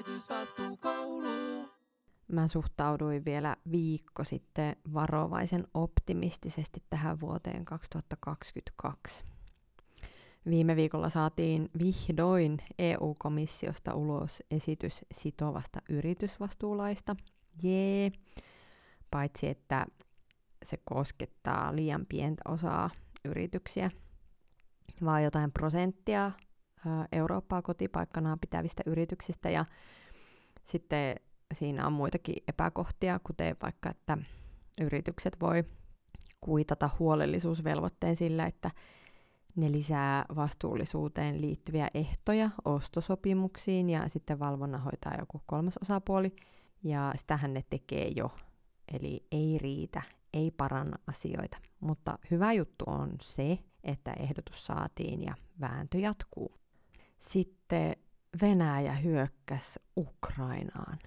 Yritysvastuukoulu. Mä suhtauduin vielä viikko sitten varovaisen optimistisesti tähän vuoteen 2022. Viime viikolla saatiin vihdoin EU-komissiosta ulos esitys sitovasta yritysvastuulaista. Jee! Paitsi että se koskettaa liian pientä osaa yrityksiä, vaan jotain prosenttia Eurooppaa kotipaikkanaan pitävistä yrityksistä ja sitten siinä on muitakin epäkohtia, kuten vaikka, että yritykset voi kuitata huolellisuusvelvoitteen sillä, että ne lisää vastuullisuuteen liittyviä ehtoja ostosopimuksiin ja sitten valvonnan hoitaa joku kolmas osapuoli. Ja sitähän ne tekee jo. Eli ei riitä, ei paranna asioita. Mutta hyvä juttu on se, että ehdotus saatiin ja vääntö jatkuu. Sitten Venäjä hyökkäsi Ukrainaan.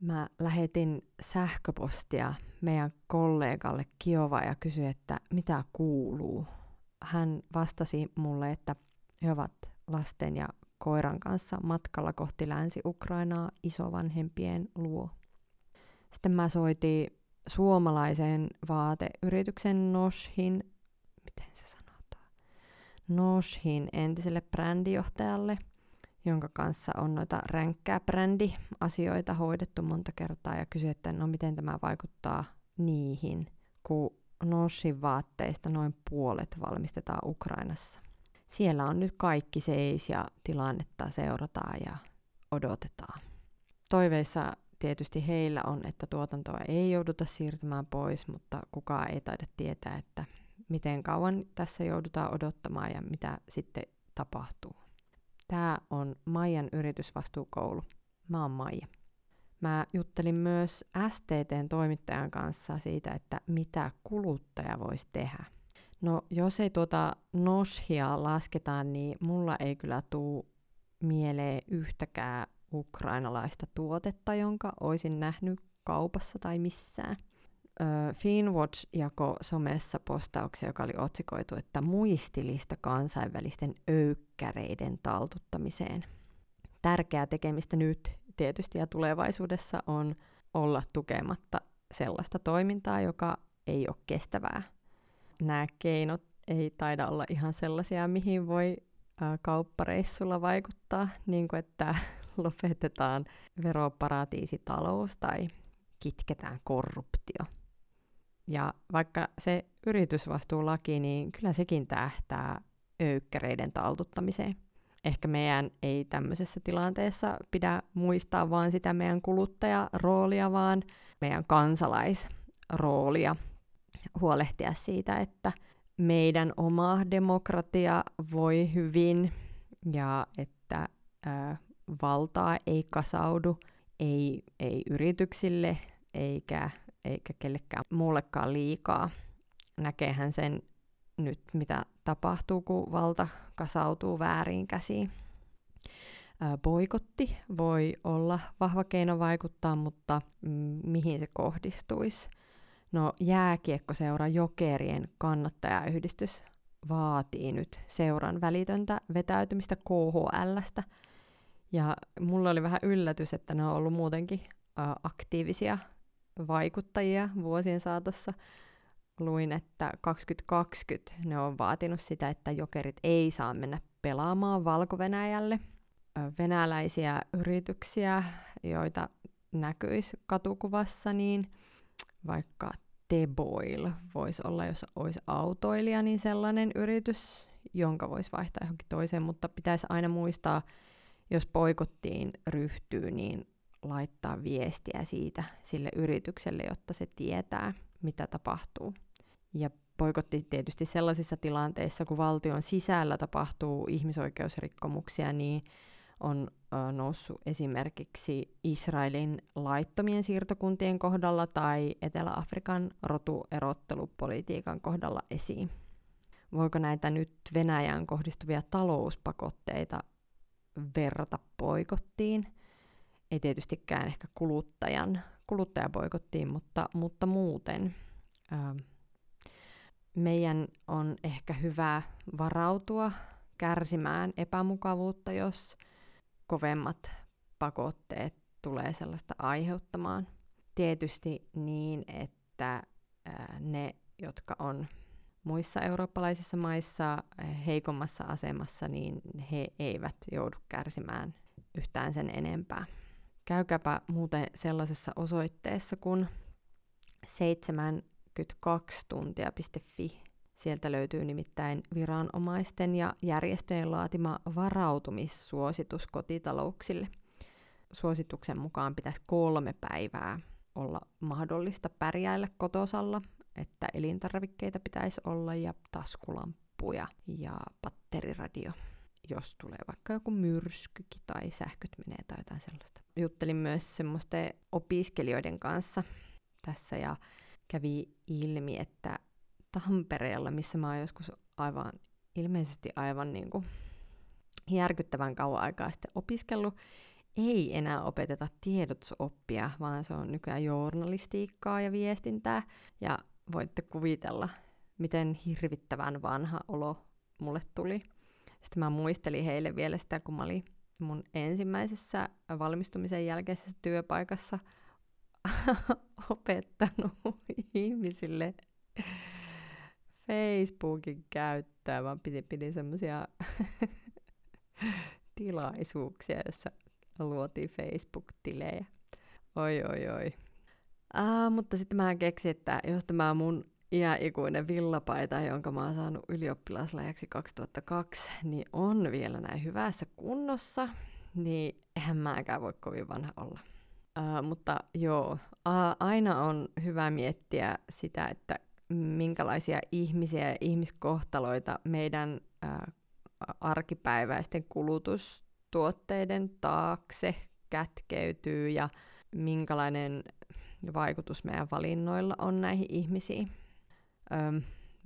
Mä lähetin sähköpostia meidän kollegalle Kiova ja kysyin, että mitä kuuluu. Hän vastasi mulle, että he ovat lasten ja koiran kanssa matkalla kohti Länsi-Ukrainaa isovanhempien luo. Sitten mä soitin suomalaisen vaateyrityksen Noshin, miten se sanotaan, Noshin entiselle brändijohtajalle – jonka kanssa on noita ränkkää brändi-asioita hoidettu monta kertaa ja kysyi, että no miten tämä vaikuttaa niihin, kun Noshin vaatteista noin puolet valmistetaan Ukrainassa. Siellä on nyt kaikki seis ja tilannetta seurataan ja odotetaan. Toiveissa tietysti heillä on, että tuotantoa ei jouduta siirtämään pois, mutta kukaan ei taida tietää, että miten kauan tässä joudutaan odottamaan ja mitä sitten tapahtuu. Tämä on Maijan yritysvastuukoulu. Mä oon Maija. Mä juttelin myös STTn toimittajan kanssa siitä, että mitä kuluttaja voisi tehdä. No, jos ei tuota noshia lasketaan, niin mulla ei kyllä tuu mieleen yhtäkään ukrainalaista tuotetta, jonka olisin nähnyt kaupassa tai missään. Finwatch jako somessa postauksia, joka oli otsikoitu, että muistilista kansainvälisten öykkäreiden taltuttamiseen. Tärkeää tekemistä nyt tietysti ja tulevaisuudessa on olla tukematta sellaista toimintaa, joka ei ole kestävää. Nämä keinot ei taida olla ihan sellaisia, mihin voi kauppareissulla vaikuttaa, niin kuin että lopetetaan veroparatiisitalous tai kitketään korruptio. Ja vaikka se yritysvastuulaki, niin kyllä sekin tähtää öykkäreiden taltuttamiseen. Ehkä meidän ei tämmöisessä tilanteessa pidä muistaa vaan sitä meidän kuluttajaroolia, vaan meidän kansalaisroolia huolehtia siitä, että meidän oma demokratia voi hyvin ja että ää, valtaa ei kasaudu, ei, ei yrityksille eikä eikä kellekään muullekaan liikaa. Näkeehän sen nyt, mitä tapahtuu, kun valta kasautuu väärin käsiin. Boikotti voi olla vahva keino vaikuttaa, mutta mm, mihin se kohdistuisi? No jääkiekkoseura Jokerien kannattajayhdistys vaatii nyt seuran välitöntä vetäytymistä KHLstä. Ja mulla oli vähän yllätys, että ne on ollut muutenkin aktiivisia vaikuttajia vuosien saatossa. Luin, että 2020 ne on vaatinut sitä, että jokerit ei saa mennä pelaamaan valko. Venäläisiä yrityksiä, joita näkyisi katukuvassa, niin vaikka Teboil voisi olla, jos olisi autoilija, niin sellainen yritys, jonka voisi vaihtaa johonkin toiseen, mutta pitäisi aina muistaa, jos poikottiin ryhtyy, niin laittaa viestiä siitä sille yritykselle, jotta se tietää, mitä tapahtuu. Ja poikotti tietysti sellaisissa tilanteissa, kun valtion sisällä tapahtuu ihmisoikeusrikkomuksia, niin on noussut esimerkiksi Israelin laittomien siirtokuntien kohdalla tai Etelä-Afrikan rotuerottelupolitiikan kohdalla esiin. Voiko näitä nyt Venäjään kohdistuvia talouspakotteita verrata poikottiin? Ei tietystikään ehkä kuluttajan, kuluttajaboikottiin, mutta, mutta muuten ää, meidän on ehkä hyvä varautua kärsimään epämukavuutta, jos kovemmat pakotteet tulee sellaista aiheuttamaan. Tietysti niin, että ne, jotka on muissa eurooppalaisissa maissa heikommassa asemassa, niin he eivät joudu kärsimään yhtään sen enempää. Käykääpä muuten sellaisessa osoitteessa kuin 72tuntia.fi. Sieltä löytyy nimittäin viranomaisten ja järjestöjen laatima varautumissuositus kotitalouksille. Suosituksen mukaan pitäisi kolme päivää olla mahdollista pärjäillä kotosalla, että elintarvikkeita pitäisi olla ja taskulamppuja ja batteriradio jos tulee vaikka joku myrskykin tai sähköt menee tai jotain sellaista. Juttelin myös semmoisten opiskelijoiden kanssa tässä ja kävi ilmi, että Tampereella, missä mä oon joskus aivan, ilmeisesti aivan niin kuin järkyttävän kauan aikaa sitten opiskellut, ei enää opeteta tiedotusoppia, vaan se on nykyään journalistiikkaa ja viestintää. Ja voitte kuvitella, miten hirvittävän vanha olo mulle tuli. Sitten mä muistelin heille vielä sitä, kun mä olin mun ensimmäisessä valmistumisen jälkeisessä työpaikassa opettanut ihmisille Facebookin käyttöä, vaan piti, pidi semmoisia tilaisuuksia, jossa luotiin Facebook-tilejä. Oi, oi, oi. Ah, mutta sitten mä keksin, että jos tämä mun iäikuinen villapaita, jonka mä oon saanut ylioppilaslajaksi 2002, niin on vielä näin hyvässä kunnossa, niin eihän mäkään voi kovin vanha olla. Uh, mutta joo, uh, aina on hyvä miettiä sitä, että minkälaisia ihmisiä ja ihmiskohtaloita meidän uh, arkipäiväisten kulutustuotteiden taakse kätkeytyy ja minkälainen vaikutus meidän valinnoilla on näihin ihmisiin.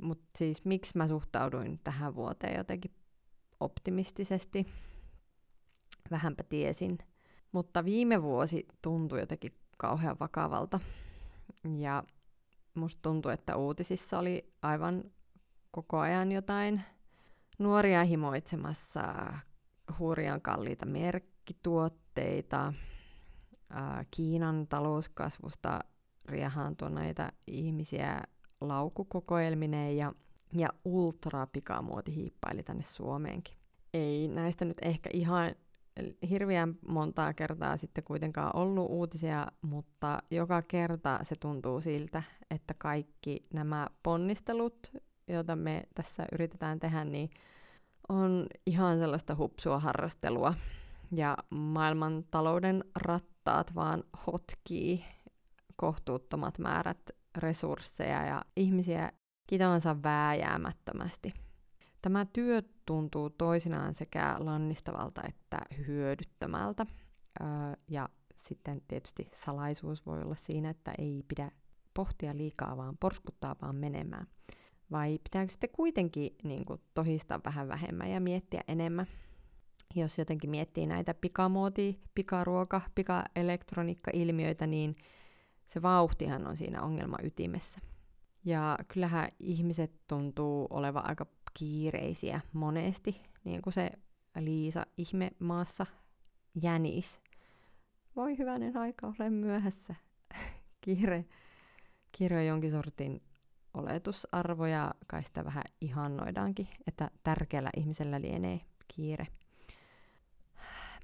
Mutta siis miksi mä suhtauduin tähän vuoteen jotenkin optimistisesti? Vähänpä tiesin. Mutta viime vuosi tuntui jotenkin kauhean vakavalta. Ja musta tuntui, että uutisissa oli aivan koko ajan jotain nuoria himoitsemassa hurjan kalliita merkkituotteita, Kiinan talouskasvusta riehaantuneita ihmisiä laukukokoelmineen ja, ja ultrapikamuoti hiippaili tänne Suomeenkin. Ei näistä nyt ehkä ihan hirveän montaa kertaa sitten kuitenkaan ollut uutisia, mutta joka kerta se tuntuu siltä, että kaikki nämä ponnistelut, joita me tässä yritetään tehdä, niin on ihan sellaista hupsua harrastelua. Ja maailman talouden rattaat vaan hotkii kohtuuttomat määrät resursseja ja ihmisiä kitonsa vääjäämättömästi. Tämä työ tuntuu toisinaan sekä lannistavalta että hyödyttömältä. Öö, ja sitten tietysti salaisuus voi olla siinä, että ei pidä pohtia liikaa, vaan porskuttaa vaan menemään. Vai pitääkö sitten kuitenkin niin kuin, tohistaa vähän vähemmän ja miettiä enemmän? Jos jotenkin miettii näitä pikamuoti, pikaruoka, pikaelektroniikka-ilmiöitä, niin se vauhtihan on siinä ongelma ytimessä. Ja kyllähän ihmiset tuntuu olevan aika kiireisiä monesti, niin kuin se Liisa ihme maassa jänis. Voi hyvänen aika, olen myöhässä. Kiire, kiire on jonkin sortin oletusarvo ja kai sitä vähän ihannoidaankin, että tärkeällä ihmisellä lienee kiire.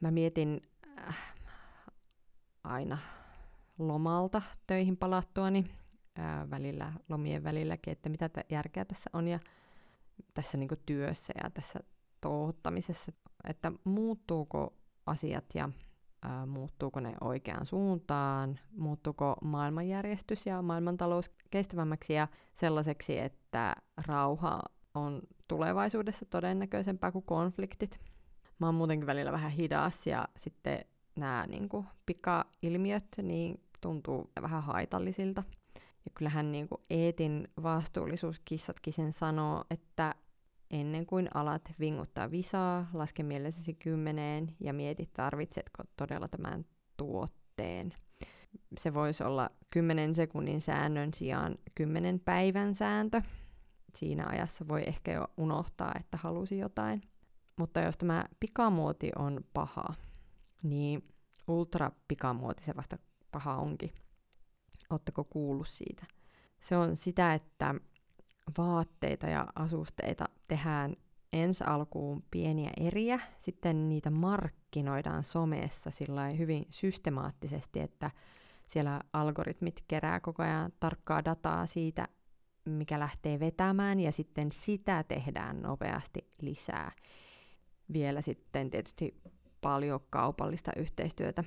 Mä mietin äh, aina lomalta töihin palattuani ää, välillä, lomien välilläkin, että mitä t- järkeä tässä on ja tässä niin työssä ja tässä touhuttamisessa, että muuttuuko asiat ja ää, muuttuuko ne oikeaan suuntaan, muuttuuko maailmanjärjestys ja maailmantalous kestävämmäksi ja sellaiseksi, että rauha on tulevaisuudessa todennäköisempää kuin konfliktit. Mä oon muutenkin välillä vähän hidas ja sitten nämä niin kuin, pikailmiöt niin tuntuu vähän haitallisilta. Ja kyllähän niin kuin Eetin vastuullisuuskissatkin sen sanoo, että ennen kuin alat vinguttaa visaa, laske mielessäsi kymmeneen ja mieti, tarvitsetko todella tämän tuotteen. Se voisi olla 10 sekunnin säännön sijaan 10 päivän sääntö. Siinä ajassa voi ehkä jo unohtaa, että halusi jotain. Mutta jos tämä pikamuoti on paha, niin ultra pikamuoti se vasta paha onkin. Oletteko kuullut siitä? Se on sitä, että vaatteita ja asusteita tehdään ensi alkuun pieniä eriä, sitten niitä markkinoidaan somessa sillä hyvin systemaattisesti, että siellä algoritmit kerää koko ajan tarkkaa dataa siitä, mikä lähtee vetämään, ja sitten sitä tehdään nopeasti lisää. Vielä sitten tietysti paljon kaupallista yhteistyötä.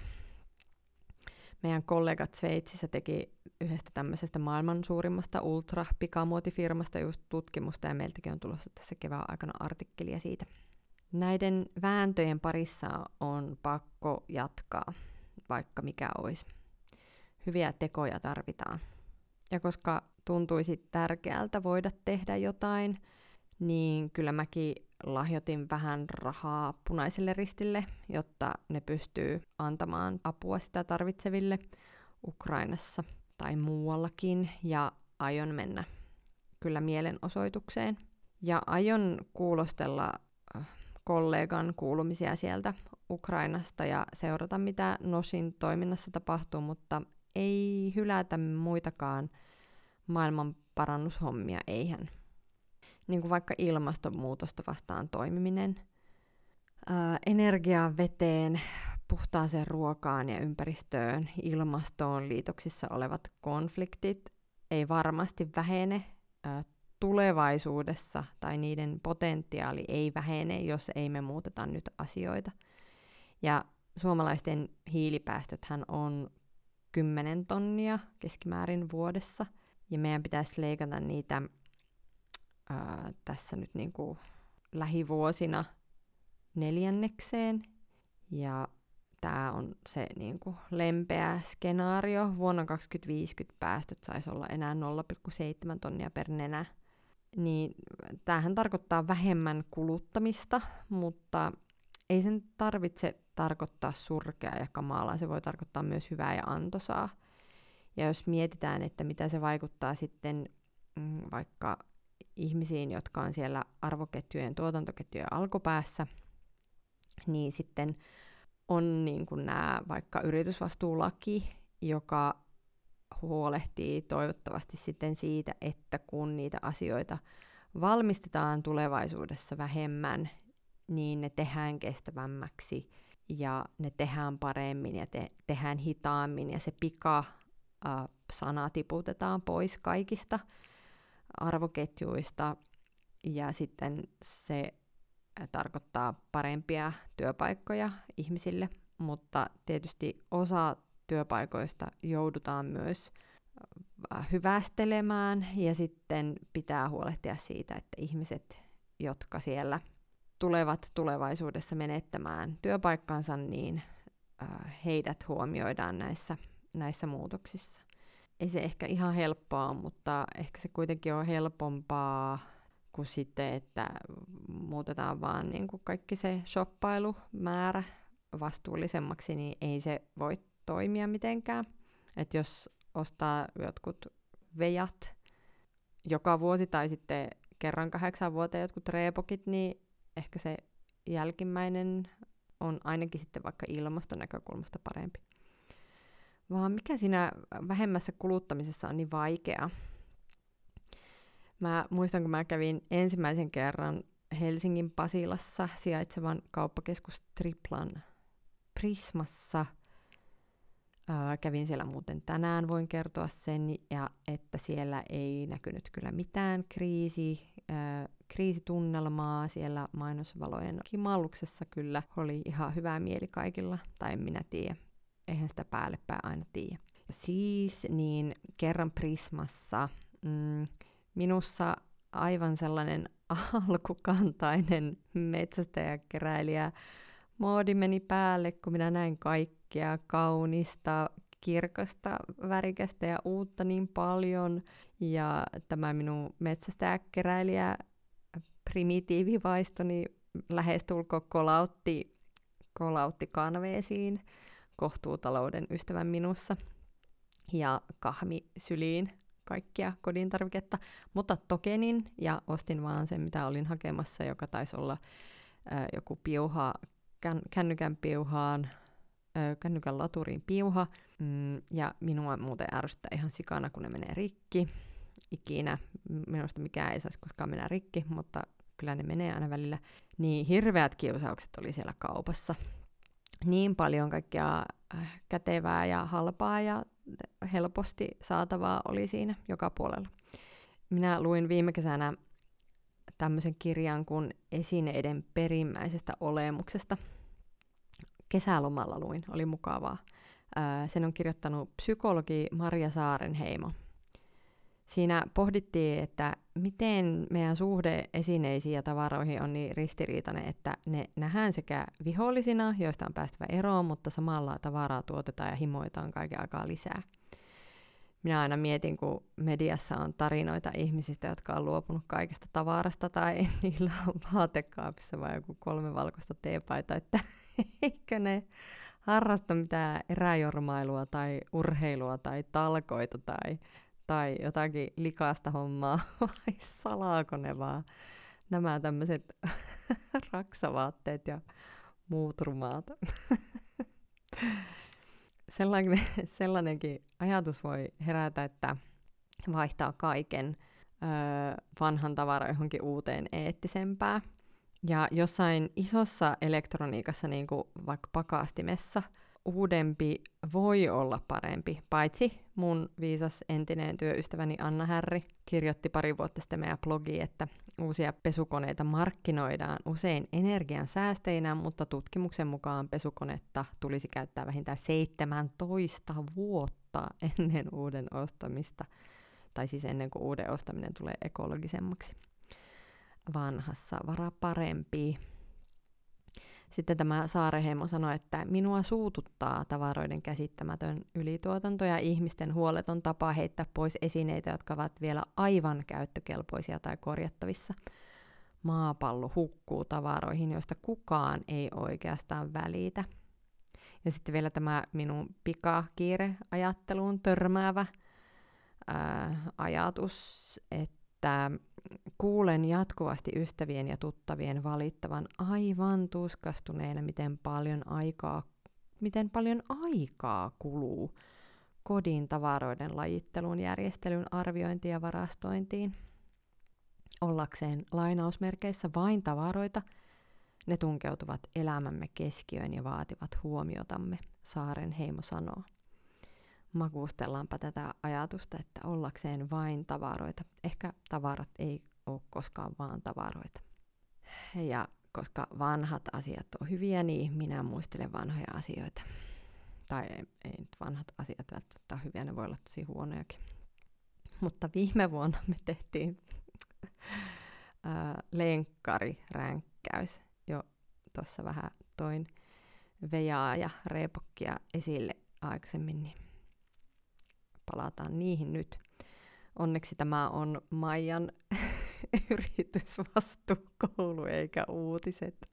Meidän kollegat Sveitsissä teki yhdestä tämmöisestä maailman suurimmasta ultra-pikamuotifirmasta just tutkimusta, ja meiltäkin on tulossa tässä kevään aikana artikkelia siitä. Näiden vääntöjen parissa on pakko jatkaa, vaikka mikä olisi. Hyviä tekoja tarvitaan. Ja koska tuntuisi tärkeältä voida tehdä jotain, niin kyllä mäkin lahjoitin vähän rahaa punaiselle ristille, jotta ne pystyy antamaan apua sitä tarvitseville Ukrainassa tai muuallakin, ja aion mennä kyllä mielenosoitukseen. Ja aion kuulostella äh, kollegan kuulumisia sieltä Ukrainasta ja seurata, mitä Nosin toiminnassa tapahtuu, mutta ei hylätä muitakaan maailman parannushommia, eihän. Niin kuin vaikka ilmastonmuutosta vastaan toimiminen, ää, energiaan, veteen, puhtaaseen ruokaan ja ympäristöön, ilmastoon liitoksissa olevat konfliktit ei varmasti vähene ää, tulevaisuudessa tai niiden potentiaali ei vähene, jos ei me muuteta nyt asioita. Ja suomalaisten hiilipäästöthän on 10 tonnia keskimäärin vuodessa, ja meidän pitäisi leikata niitä ää, tässä nyt niin kuin lähivuosina neljännekseen. Ja tämä on se niin kuin lempeä skenaario. Vuonna 2050 päästöt saisi olla enää 0,7 tonnia per nenä. Niin tämähän tarkoittaa vähemmän kuluttamista, mutta ei sen tarvitse tarkoittaa surkea ja kamalaa. Se voi tarkoittaa myös hyvää ja antoisaa. Ja jos mietitään, että mitä se vaikuttaa sitten mm, vaikka ihmisiin, jotka on siellä arvoketjujen, tuotantoketjujen alkupäässä, niin sitten on niin kuin nämä vaikka yritysvastuulaki, joka huolehtii toivottavasti sitten siitä, että kun niitä asioita valmistetaan tulevaisuudessa vähemmän, niin ne tehdään kestävämmäksi ja ne tehdään paremmin ja te- tehdään hitaammin ja se pika äh, sana tiputetaan pois kaikista arvoketjuista ja sitten se tarkoittaa parempia työpaikkoja ihmisille, mutta tietysti osa työpaikoista joudutaan myös hyvästelemään ja sitten pitää huolehtia siitä, että ihmiset, jotka siellä tulevat tulevaisuudessa menettämään työpaikkansa, niin heidät huomioidaan näissä, näissä muutoksissa ei se ehkä ihan helppoa, mutta ehkä se kuitenkin on helpompaa kuin sitten, että muutetaan vaan niin kuin kaikki se shoppailumäärä vastuullisemmaksi, niin ei se voi toimia mitenkään. että jos ostaa jotkut vejat joka vuosi tai sitten kerran kahdeksan vuoteen jotkut reepokit, niin ehkä se jälkimmäinen on ainakin sitten vaikka ilmaston näkökulmasta parempi vaan mikä siinä vähemmässä kuluttamisessa on niin vaikea. Mä muistan, kun mä kävin ensimmäisen kerran Helsingin Pasilassa sijaitsevan kauppakeskus Triplan Prismassa. Ää, kävin siellä muuten tänään, voin kertoa sen, ja että siellä ei näkynyt kyllä mitään kriisi, ää, kriisitunnelmaa siellä mainosvalojen kimalluksessa kyllä oli ihan hyvä mieli kaikilla, tai en minä tiedä eihän sitä päälle pää aina tiedä. Siis niin kerran Prismassa mm, minussa aivan sellainen alkukantainen metsästäjäkeräilijä moodi meni päälle, kun minä näin kaikkea kaunista, kirkasta, värikästä ja uutta niin paljon. Ja tämä minun metsästäjäkeräilijä primitiivivaistoni lähestulko kolautti, kolautti kanveesiin kohtuutalouden ystävän minussa ja kahmi syliin kaikkia kodin tarviketta, mutta tokenin ja ostin vaan sen, mitä olin hakemassa, joka taisi olla ää, joku piuha, kän, kännykän piuhaan ö, kännykän laturiin piuha, mm, ja minua muuten ärsyttää ihan sikana, kun ne menee rikki. Ikinä, minusta mikään ei saisi koskaan mennä rikki, mutta kyllä ne menee aina välillä. Niin hirveät kiusaukset oli siellä kaupassa. Niin paljon kaikkea äh, kätevää ja halpaa ja helposti saatavaa oli siinä joka puolella. Minä luin viime kesänä tämmöisen kirjan kuin Esineiden perimmäisestä olemuksesta. Kesälomalla luin, oli mukavaa. Sen on kirjoittanut psykologi Maria Saarenheimo. Siinä pohdittiin, että miten meidän suhde esineisiin ja tavaroihin on niin ristiriitainen, että ne nähdään sekä vihollisina, joista on päästävä eroon, mutta samalla tavaraa tuotetaan ja himoitaan kaiken aikaa lisää – minä aina mietin, kun mediassa on tarinoita ihmisistä, jotka on luopunut kaikesta tavarasta tai niillä on vaatekaapissa vai joku kolme valkoista teepaita, että eikö ne harrasta mitään eräjormailua tai urheilua tai talkoita tai, tai jotakin likaista hommaa vai salaako ne vaan nämä tämmöiset raksavaatteet ja muut rumaat sellainen, sellainenkin ajatus voi herätä, että vaihtaa kaiken ö, vanhan tavaran johonkin uuteen eettisempää. Ja jossain isossa elektroniikassa, niin kuin vaikka pakastimessa, uudempi voi olla parempi, paitsi mun viisas entinen työystäväni Anna Härri kirjoitti pari vuotta sitten meidän blogiin, että uusia pesukoneita markkinoidaan usein energian säästeinä, mutta tutkimuksen mukaan pesukonetta tulisi käyttää vähintään 17 vuotta ennen uuden ostamista, tai siis ennen kuin uuden ostaminen tulee ekologisemmaksi. Vanhassa vara parempi. Sitten tämä Saareheimo sanoi, että minua suututtaa tavaroiden käsittämätön ylituotanto ja ihmisten huoleton tapa heittää pois esineitä, jotka ovat vielä aivan käyttökelpoisia tai korjattavissa. Maapallo hukkuu tavaroihin, joista kukaan ei oikeastaan välitä. Ja sitten vielä tämä minun pikakiire-ajatteluun törmäävä ää, ajatus, että kuulen jatkuvasti ystävien ja tuttavien valittavan aivan tuskastuneena, miten paljon aikaa, miten paljon aikaa kuluu kodin tavaroiden lajitteluun, järjestelyyn, arviointiin ja varastointiin. Ollakseen lainausmerkeissä vain tavaroita, ne tunkeutuvat elämämme keskiöön ja vaativat huomiotamme, Saaren heimo sanoo makuustellaanpa tätä ajatusta, että ollakseen vain tavaroita. Ehkä tavarat ei ole koskaan vaan tavaroita. Ja koska vanhat asiat on hyviä, niin minä muistelen vanhoja asioita. Tai ei, ei nyt vanhat asiat välttämättä ole hyviä, ne voi olla tosi huonojakin. Mutta viime vuonna me tehtiin lenkkariränkkäys. Jo tuossa vähän toin vejaa ja reepokkia esille aikaisemmin, niin palataan niihin nyt. Onneksi tämä on Maijan yritysvastuukoulu eikä uutiset.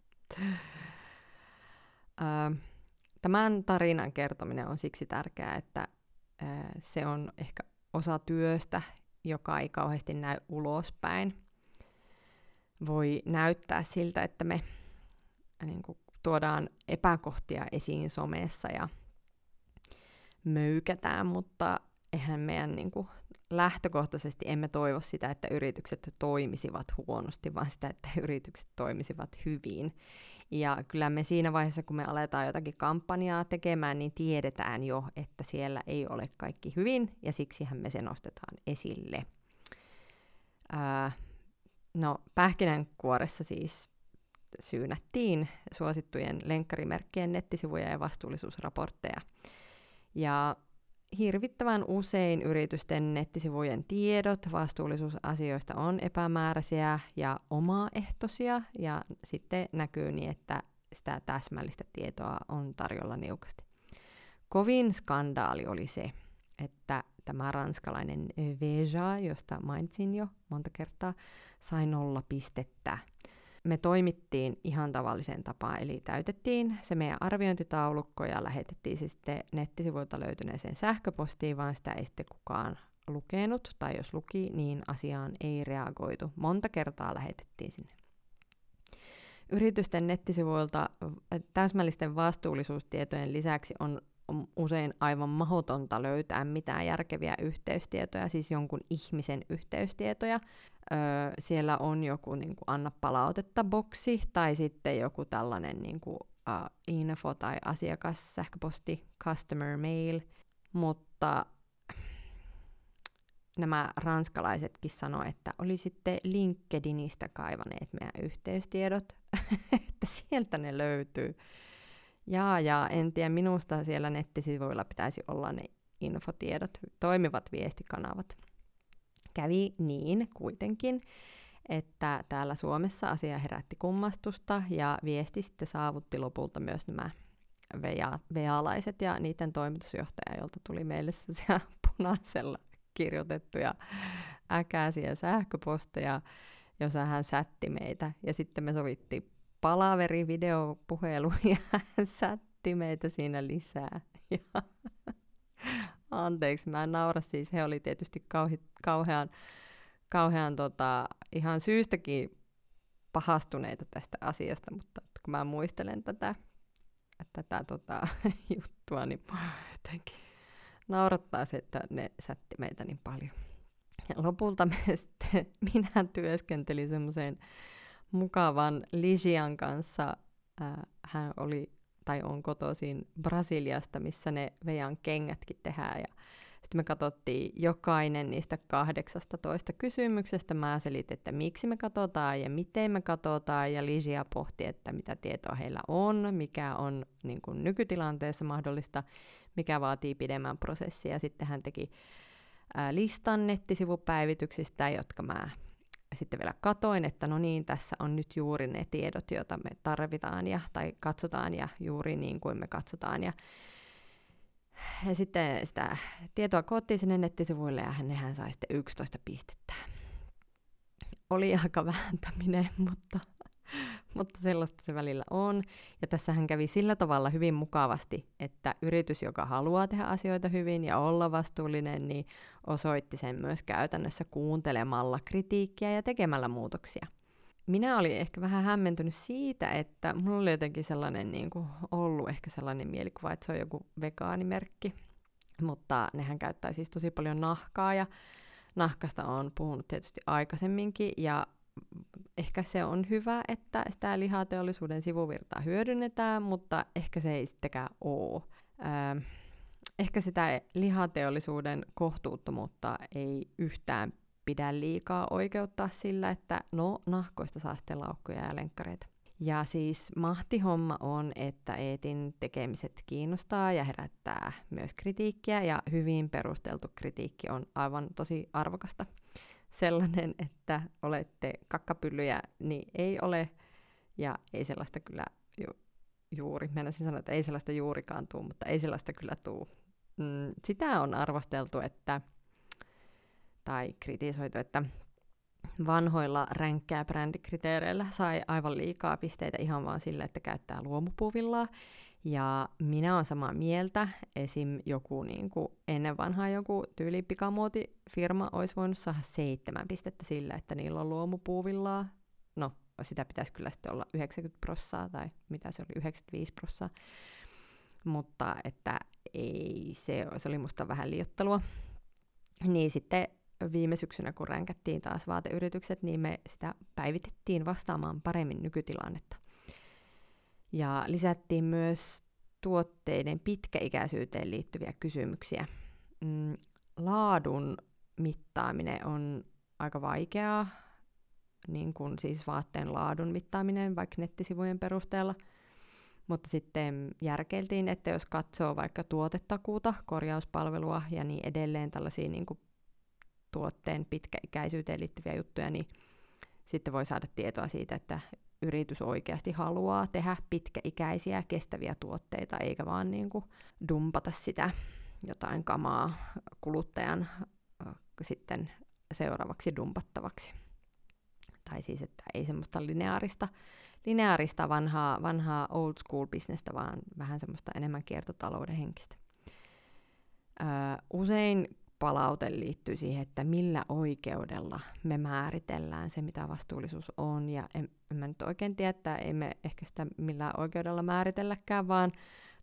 Tämän tarinan kertominen on siksi tärkeää, että se on ehkä osa työstä, joka ei kauheasti näy ulospäin. Voi näyttää siltä, että me niin kuin, tuodaan epäkohtia esiin somessa ja möykätään, mutta eihän meidän niin kuin, lähtökohtaisesti emme toivo sitä, että yritykset toimisivat huonosti, vaan sitä, että yritykset toimisivat hyvin. Ja kyllä me siinä vaiheessa, kun me aletaan jotakin kampanjaa tekemään, niin tiedetään jo, että siellä ei ole kaikki hyvin, ja siksihän me se nostetaan esille. Ää, no, pähkinänkuoressa siis syynättiin suosittujen lenkkarimerkkien nettisivuja ja vastuullisuusraportteja. Ja hirvittävän usein yritysten nettisivujen tiedot vastuullisuusasioista on epämääräisiä ja omaehtoisia, ja sitten näkyy niin, että sitä täsmällistä tietoa on tarjolla niukasti. Kovin skandaali oli se, että tämä ranskalainen Veja, josta mainitsin jo monta kertaa, sai nolla pistettä me toimittiin ihan tavalliseen tapaan, eli täytettiin se meidän arviointitaulukko ja lähetettiin se sitten nettisivuilta löytyneeseen sähköpostiin, vaan sitä ei sitten kukaan lukenut, tai jos luki, niin asiaan ei reagoitu. Monta kertaa lähetettiin sinne. yritysten nettisivuilta täsmällisten vastuullisuustietojen lisäksi on, on usein aivan mahdotonta löytää mitään järkeviä yhteystietoja, siis jonkun ihmisen yhteystietoja. Öö, siellä on joku niin kuin, anna palautetta boksi tai sitten joku tällainen niin kuin, uh, info tai asiakassähköposti, customer mail, mutta nämä ranskalaisetkin sanoivat, että olisitte LinkedInistä kaivaneet meidän yhteystiedot, että sieltä ne löytyy. Ja, ja en tiedä, minusta siellä nettisivuilla pitäisi olla ne infotiedot, toimivat viestikanavat. Kävi niin kuitenkin, että täällä Suomessa asia herätti kummastusta ja viesti sitten saavutti lopulta myös nämä vealaiset ja niiden toimitusjohtaja, jolta tuli meille punaisella kirjoitettuja äkäisiä sähköposteja, jossa hän sätti meitä. Ja sitten me sovittiin palaveri, videopuhelu ja hän sätti meitä siinä lisää. Ja anteeksi, mä en naura siis. He oli tietysti kauhi, kauhean, kauhean tota, ihan syystäkin pahastuneita tästä asiasta, mutta kun mä muistelen tätä, tätä tota, juttua, niin jotenkin naurattaa se, että ne sätti meitä niin paljon. Ja lopulta me sitten, minä työskentelin semmoiseen mukavan Lisian kanssa. Hän oli tai on kotoisin Brasiliasta, missä ne Vejan kengätkin tehdään. Ja sitten me katsottiin jokainen niistä 18 kysymyksestä. Mä selitin, että miksi me katsotaan ja miten me katsotaan. Ja Lisia pohti, että mitä tietoa heillä on, mikä on niin kuin nykytilanteessa mahdollista, mikä vaatii pidemmän prosessia. Sitten hän teki listan nettisivupäivityksistä, jotka mä sitten vielä katoin, että no niin, tässä on nyt juuri ne tiedot, joita me tarvitaan ja, tai katsotaan ja juuri niin kuin me katsotaan. Ja, ja sitten sitä tietoa koottiin sinne nettisivuille ja nehän sai sitten 11 pistettä. Oli aika vääntäminen, mutta mutta sellaista se välillä on. Ja tässähän kävi sillä tavalla hyvin mukavasti, että yritys, joka haluaa tehdä asioita hyvin ja olla vastuullinen, niin osoitti sen myös käytännössä kuuntelemalla kritiikkiä ja tekemällä muutoksia. Minä olin ehkä vähän hämmentynyt siitä, että mulla oli jotenkin sellainen niin kuin ollut ehkä sellainen mielikuva, että se on joku vegaanimerkki. Mutta nehän käyttää siis tosi paljon nahkaa ja nahkasta on puhunut tietysti aikaisemminkin ja ehkä se on hyvä, että sitä lihateollisuuden sivuvirtaa hyödynnetään, mutta ehkä se ei sittenkään ole. Öö, ehkä sitä lihateollisuuden kohtuuttomuutta ei yhtään pidä liikaa oikeuttaa sillä, että no, nahkoista saa sitten laukkuja ja lenkkareita. Ja siis mahtihomma on, että Eetin tekemiset kiinnostaa ja herättää myös kritiikkiä, ja hyvin perusteltu kritiikki on aivan tosi arvokasta sellainen, että olette kakkapyllyjä, niin ei ole. Ja ei sellaista kyllä ju- juuri, mennäisin sanoa, että ei sellaista juurikaan tuu, mutta ei sellaista kyllä tuu. Mm, sitä on arvosteltu, että, tai kritisoitu, että vanhoilla ränkkää brändikriteereillä sai aivan liikaa pisteitä ihan vaan sille, että käyttää luomupuvillaa. Ja minä olen samaa mieltä. Esim. joku niin kuin ennen vanhaa joku tyylipikamuotifirma olisi voinut saada seitsemän pistettä sillä, että niillä on luomupuuvillaa. No, sitä pitäisi kyllä sitten olla 90 prossaa tai mitä se oli, 95 prossaa. Mutta että ei, se, se oli musta vähän liottelua. Niin sitten viime syksynä, kun ränkättiin taas vaateyritykset, niin me sitä päivitettiin vastaamaan paremmin nykytilannetta. Ja lisättiin myös tuotteiden pitkäikäisyyteen liittyviä kysymyksiä. Mm, laadun mittaaminen on aika vaikeaa, niin kuin siis vaatteen laadun mittaaminen vaikka nettisivujen perusteella. Mutta sitten järkeiltiin, että jos katsoo vaikka tuotetakuuta, korjauspalvelua ja niin edelleen tällaisia niin kuin tuotteen pitkäikäisyyteen liittyviä juttuja, niin sitten voi saada tietoa siitä, että yritys oikeasti haluaa tehdä pitkäikäisiä kestäviä tuotteita, eikä vaan niin kuin dumpata sitä jotain kamaa kuluttajan sitten seuraavaksi dumpattavaksi. Tai siis, että ei semmoista lineaarista, lineaarista vanhaa, vanhaa old school bisnestä, vaan vähän semmoista enemmän kiertotalouden henkistä. Usein palaute liittyy siihen, että millä oikeudella me määritellään se, mitä vastuullisuus on. Ja en, en mä nyt oikein tiedä, että ei me ehkä sitä millään oikeudella määritelläkään, vaan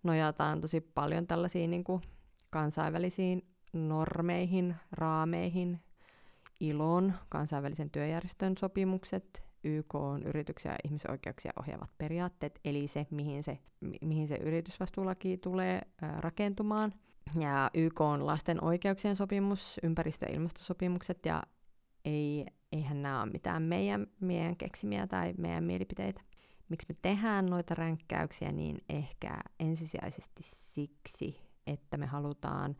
nojataan tosi paljon tällaisiin niin kuin kansainvälisiin normeihin, raameihin, ilon, kansainvälisen työjärjestön sopimukset, YK on yrityksiä ja ihmisoikeuksia ohjaavat periaatteet, eli se, mihin se, mihin se yritysvastuulaki tulee rakentumaan. Ja YK on lasten oikeuksien sopimus, ympäristö- ja ilmastosopimukset, ja ei, eihän nämä ole mitään meidän, meidän keksimiä tai meidän mielipiteitä. Miksi me tehdään noita ränkkäyksiä, niin ehkä ensisijaisesti siksi, että me halutaan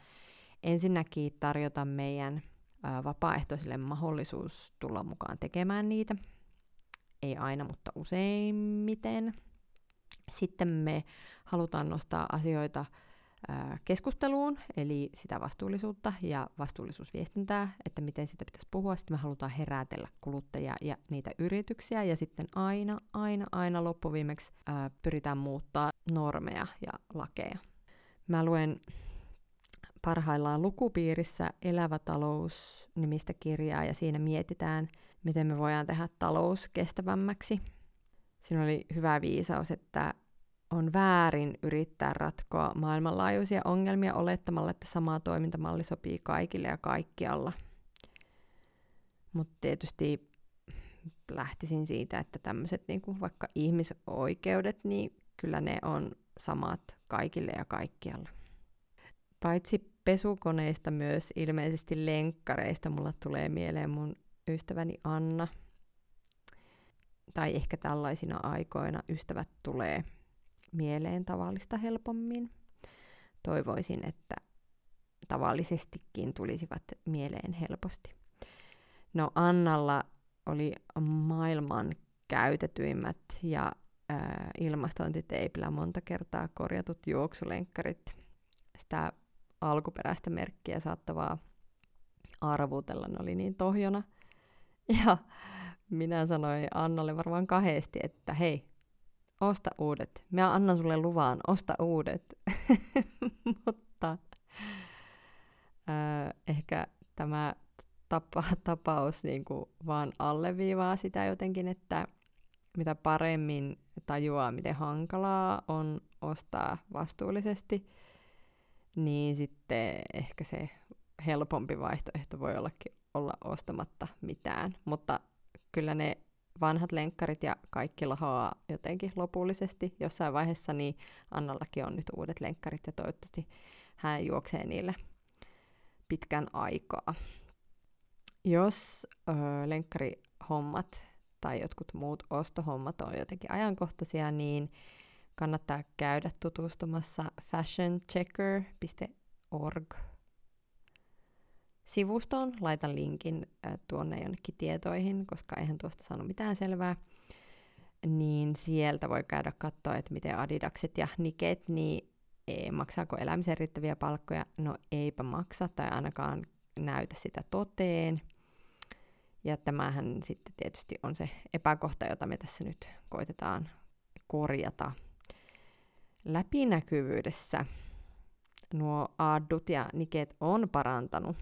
ensinnäkin tarjota meidän vapaaehtoisille mahdollisuus tulla mukaan tekemään niitä. Ei aina, mutta useimmiten. Sitten me halutaan nostaa asioita keskusteluun, eli sitä vastuullisuutta ja vastuullisuusviestintää, että miten sitä pitäisi puhua. Sitten me halutaan herätellä kuluttajia ja niitä yrityksiä, ja sitten aina, aina, aina loppuviimeksi ää, pyritään muuttaa normeja ja lakeja. Mä luen parhaillaan lukupiirissä Elävä talous nimistä kirjaa ja siinä mietitään, miten me voidaan tehdä talous kestävämmäksi. Siinä oli hyvä viisaus, että on väärin yrittää ratkoa maailmanlaajuisia ongelmia olettamalla, että sama toimintamalli sopii kaikille ja kaikkialla. Mutta tietysti lähtisin siitä, että tämmöiset niin vaikka ihmisoikeudet, niin kyllä ne on samat kaikille ja kaikkialla. Paitsi pesukoneista myös ilmeisesti lenkkareista mulla tulee mieleen mun ystäväni Anna. Tai ehkä tällaisina aikoina ystävät tulee mieleen tavallista helpommin. Toivoisin, että tavallisestikin tulisivat mieleen helposti. No Annalla oli maailman käytetyimmät ja ää, ilmastointiteipillä monta kertaa korjatut juoksulenkkarit. Sitä alkuperäistä merkkiä saattavaa arvutella, ne oli niin tohjona. Ja minä sanoin Annalle varmaan kahdesti, että hei, osta uudet. Mä annan sulle luvan, osta uudet. Mutta äh, ehkä tämä tapa, tapaus niin kuin vaan alleviivaa sitä jotenkin, että mitä paremmin tajuaa, miten hankalaa on ostaa vastuullisesti, niin sitten ehkä se helpompi vaihtoehto voi ollakin olla ostamatta mitään. Mutta kyllä ne vanhat lenkkarit ja kaikki lahoaa jotenkin lopullisesti jossain vaiheessa, niin Annallakin on nyt uudet lenkkarit ja toivottavasti hän juoksee niillä pitkän aikaa. Jos ö, lenkkarihommat tai jotkut muut ostohommat on jotenkin ajankohtaisia, niin kannattaa käydä tutustumassa fashionchecker.org sivustoon. Laitan linkin äh, tuonne jonnekin tietoihin, koska eihän tuosta saanut mitään selvää. Niin sieltä voi käydä katsoa, että miten Adidakset ja Niket, niin maksaako elämiseen riittäviä palkkoja? No eipä maksa tai ainakaan näytä sitä toteen. Ja tämähän sitten tietysti on se epäkohta, jota me tässä nyt koitetaan korjata. Läpinäkyvyydessä nuo addut ja niket on parantanut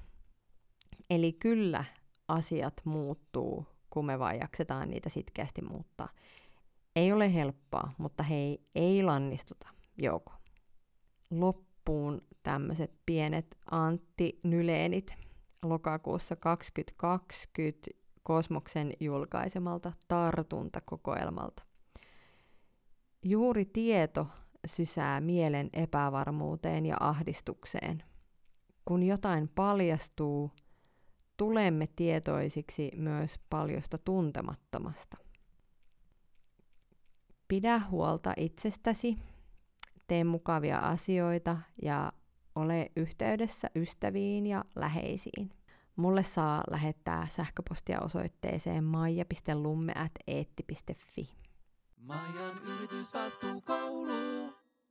Eli kyllä asiat muuttuu, kun me vaan jaksetaan niitä sitkeästi muuttaa. Ei ole helppoa, mutta hei, ei lannistuta, joko. Loppuun tämmöiset pienet Antti Nyleenit lokakuussa 2020 Kosmoksen julkaisemalta tartuntakokoelmalta. Juuri tieto sysää mielen epävarmuuteen ja ahdistukseen. Kun jotain paljastuu, tulemme tietoisiksi myös paljosta tuntemattomasta. Pidä huolta itsestäsi, tee mukavia asioita ja ole yhteydessä ystäviin ja läheisiin. Mulle saa lähettää sähköpostia osoitteeseen maija.lumme.eetti.fi. Maijan yritysvastuukoulu.